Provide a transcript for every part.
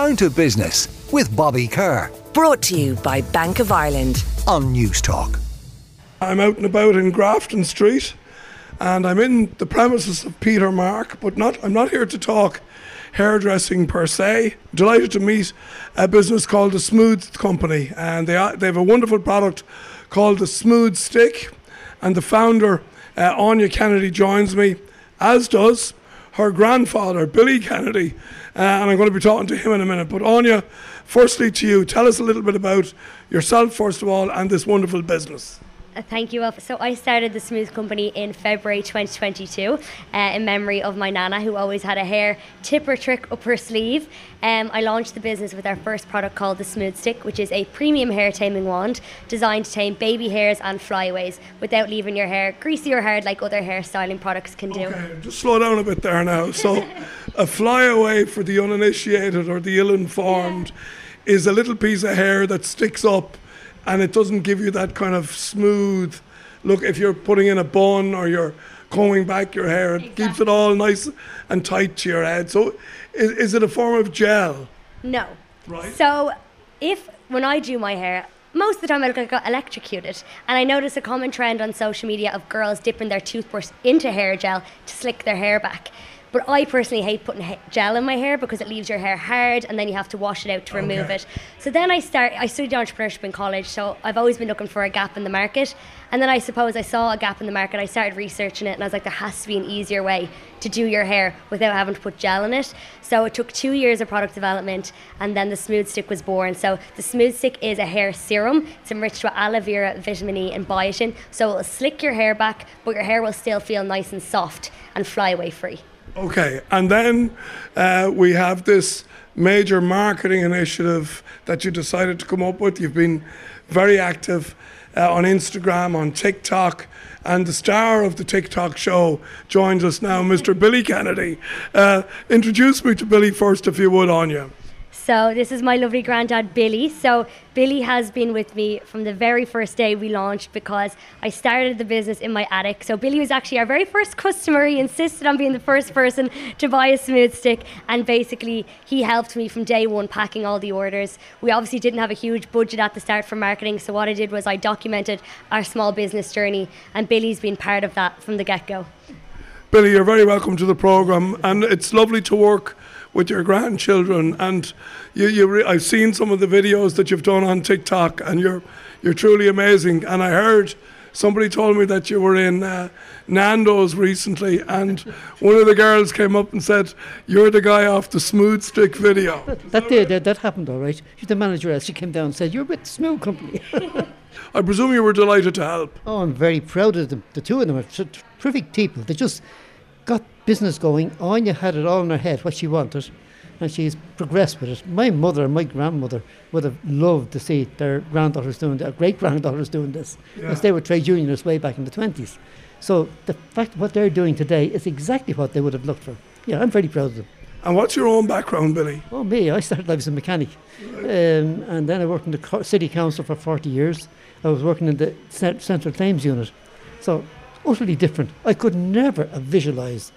Down to Business with Bobby Kerr. Brought to you by Bank of Ireland on Newstalk. I'm out and about in Grafton Street and I'm in the premises of Peter Mark, but not I'm not here to talk hairdressing per se. Delighted to meet a business called the Smooth Company, and they are, they have a wonderful product called the Smooth Stick, and the founder uh, Aine Kennedy joins me, as does her grandfather Billy Kennedy, uh, and I'm going to be talking to him in a minute. But Aine, firstly to you, tell us a little bit about yourself first of all and this wonderful business. Thank you. So I started the Smooth Company in February 2022 uh, in memory of my nana who always had a hair tipper trick up her sleeve. Um, I launched the business with our first product called the Smooth Stick, which is a premium hair taming wand designed to tame baby hairs and flyaways without leaving your hair greasy or hard like other hairstyling products can do. Okay, just slow down a bit there now. So a flyaway for the uninitiated or the ill-informed yeah. is a little piece of hair that sticks up and it doesn't give you that kind of smooth look if you're putting in a bun or you're combing back your hair it exactly. keeps it all nice and tight to your head so is, is it a form of gel no right so if when i do my hair most of the time I look like I got electrocuted. And I notice a common trend on social media of girls dipping their toothbrush into hair gel to slick their hair back. But I personally hate putting gel in my hair because it leaves your hair hard and then you have to wash it out to remove okay. it. So then I start I studied entrepreneurship in college, so I've always been looking for a gap in the market. And then I suppose I saw a gap in the market, I started researching it and I was like there has to be an easier way to do your hair without having to put gel in it. So it took 2 years of product development and then the smooth stick was born. So the smooth stick is a hair serum. It's enriched with aloe vera, vitamin E and biotin. So it'll slick your hair back, but your hair will still feel nice and soft and fly away free. Okay, and then uh, we have this major marketing initiative that you decided to come up with. You've been very active uh, on Instagram, on TikTok, and the star of the TikTok show joins us now, Mr. Billy Kennedy. Uh, introduce me to Billy first, if you would, Aine. So this is my lovely granddad Billy. So Billy has been with me from the very first day we launched because I started the business in my attic. So Billy was actually our very first customer. He insisted on being the first person to buy a smooth stick and basically he helped me from day one packing all the orders. We obviously didn't have a huge budget at the start for marketing, so what I did was I documented our small business journey and Billy's been part of that from the get-go. Billy, you're very welcome to the program and it's lovely to work with your grandchildren. And you, you re- I've seen some of the videos that you've done on TikTok, and you're you're truly amazing. And I heard somebody told me that you were in uh, Nando's recently, and one of the girls came up and said, "You're the guy off the Smooth Stick video." That, that did that, that happened all right. She's the manager. She came down and said, "You're with the Smooth Company." I presume you were delighted to help. Oh, I'm very proud of them. The two of them are terrific people. They just business going. Aine had it all in her head what she wanted, and she's progressed with it. My mother and my grandmother would have loved to see their granddaughters doing, their great granddaughters doing this, yeah. they were trade unionists way back in the 20s. So the fact what they're doing today is exactly what they would have looked for. Yeah, I'm very proud of them. And what's your own background, Billy? Oh, me, I started life as a mechanic. Um, and then I worked in the co- city council for 40 years. I was working in the central claims unit. So utterly different. I could never have visualised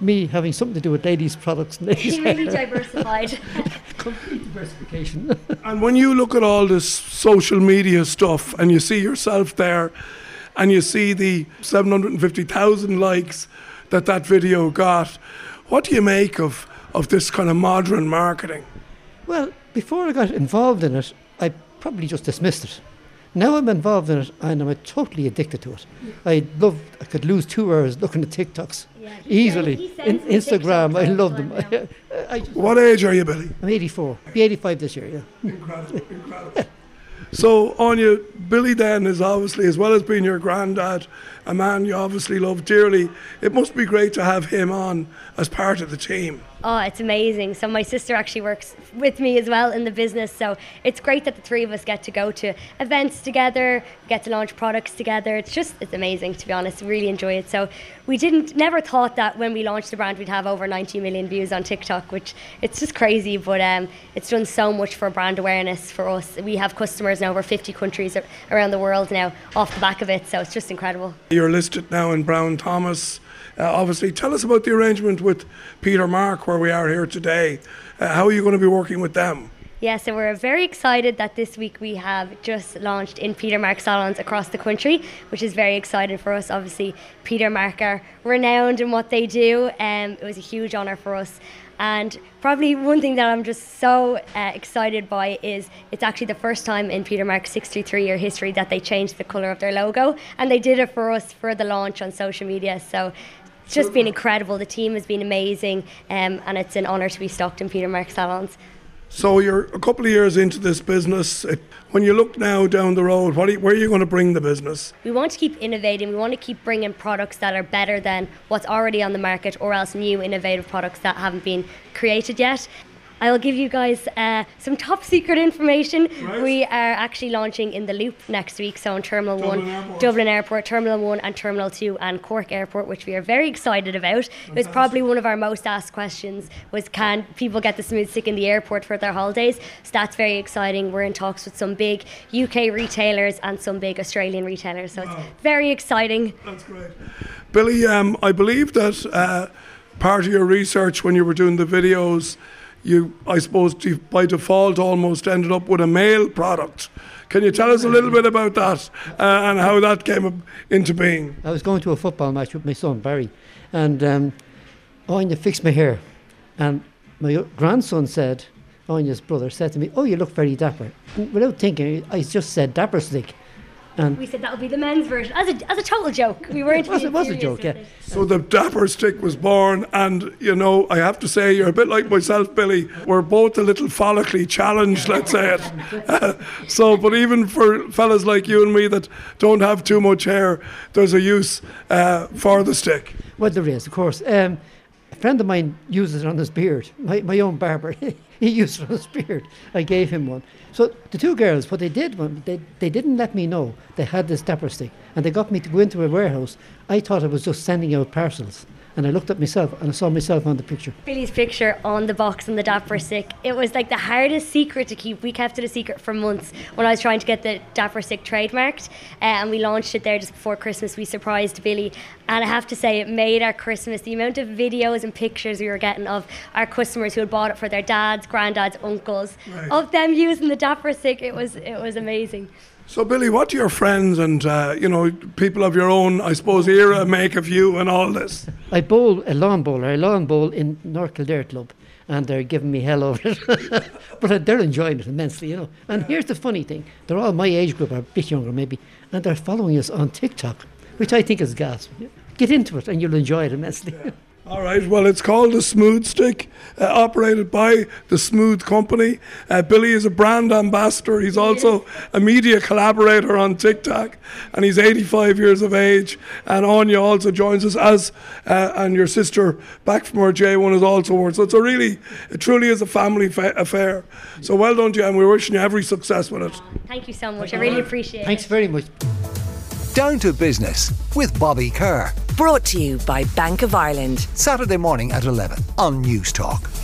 me having something to do with ladies' products. And ladies really diversified. Complete diversification. and when you look at all this social media stuff and you see yourself there and you see the 750,000 likes that that video got, what do you make of, of this kind of modern marketing? Well, before I got involved in it, I probably just dismissed it. Now I'm involved in it and I'm totally addicted to it. I love, I could lose two hours looking at TikToks yeah, easily. In, Instagram, TikToks I love them. I, I what age are you, Billy? I'm 84. Be 85 this year, yeah. Incredible, incredible. so, Aine, Billy then is obviously, as well as being your granddad, a man you obviously love dearly. It must be great to have him on as part of the team. Oh, it's amazing. So my sister actually works with me as well in the business. So it's great that the three of us get to go to events together, get to launch products together. It's just it's amazing to be honest. Really enjoy it. So we didn't never thought that when we launched the brand we'd have over 90 million views on TikTok, which it's just crazy. But um, it's done so much for brand awareness for us. We have customers in over 50 countries around the world now off the back of it. So it's just incredible. You're listed now in Brown Thomas Uh, obviously, tell us about the arrangement with Peter Mark, where we are here today. Uh, how are you going to be working with them? Yeah, so we're very excited that this week we have just launched in Peter Mark salons across the country, which is very exciting for us. Obviously, Peter Mark are renowned in what they do, and um, it was a huge honour for us. And probably one thing that I'm just so uh, excited by is it's actually the first time in Peter Mark's 63 year history that they changed the colour of their logo, and they did it for us for the launch on social media. So it's just been incredible. The team has been amazing, um, and it's an honour to be stocked in Peter Mark salons. So you're a couple of years into this business. When you look now down the road, what are where are you going to bring the business? We want to keep innovating. We want to keep bringing products that are better than what's already on the market, or else new innovative products that haven't been created yet. I'll give you guys uh, some top secret information. Right. We are actually launching in the Loop next week, so in Terminal Dublin 1, Airport. Dublin Airport, Terminal 1, and Terminal 2, and Cork Airport, which we are very excited about. Fantastic. It was probably one of our most asked questions was can people get the smooth stick in the airport for their holidays? So that's very exciting. We're in talks with some big UK retailers and some big Australian retailers, so wow. it's very exciting. That's great. Billy, um, I believe that uh, part of your research when you were doing the videos you, I suppose, by default almost ended up with a male product. Can you tell us a little bit about that uh, and how that came into being? I was going to a football match with my son Barry, and um, Aine fixed my hair, and my grandson said, Aine's brother said to me, "Oh, you look very dapper." Without thinking, I just said "dapper stick." And we said that would be the men's version as a, as a total joke. We weren't. it was, it was a joke, yeah. So the Dapper Stick was born, and you know, I have to say, you're a bit like myself, Billy. We're both a little follically challenged, let's say it. So, but even for fellas like you and me that don't have too much hair, there's a use uh, for the stick. Well, there is, of course. Um, a friend of mine uses it on his beard. My, my own barber, he used it on his beard. I gave him one. So the two girls, what they did, they, they didn't let me know they had this dapper stick, and they got me to go into a warehouse. I thought it was just sending out parcels. And I looked at myself and I saw myself on the picture. Billy's picture on the box and the Dapper Stick. It was like the hardest secret to keep. We kept it a secret for months when I was trying to get the Dapper Stick trademarked. Uh, and we launched it there just before Christmas. We surprised Billy. And I have to say, it made our Christmas. The amount of videos and pictures we were getting of our customers who had bought it for their dads, granddads, uncles, right. of them using the Dapper Stick, it was, it was amazing. So, Billy, what do your friends and uh, you know people of your own, I suppose, era make of you and all this? I bowl a lawn bowler, a lawn bowl in North Kildare Club, and they're giving me hell over it. but they're enjoying it immensely, you know. And yeah. here's the funny thing: they're all my age group, or a bit younger maybe, and they're following us on TikTok, which I think is gas. Get into it, and you'll enjoy it immensely. Yeah. All right. Well, it's called the Smooth Stick, uh, operated by the Smooth Company. Uh, Billy is a brand ambassador. He's also a media collaborator on TikTok, and he's 85 years of age. And Aine also joins us as, uh, and your sister back from her J1 is also So it's a really, it truly is a family fa- affair. So well done to you, and we're wishing you every success with it. Thank you so much. I really appreciate Thanks it. Thanks very much. Down to business with Bobby Kerr. Brought to you by Bank of Ireland. Saturday morning at 11 on Newstalk.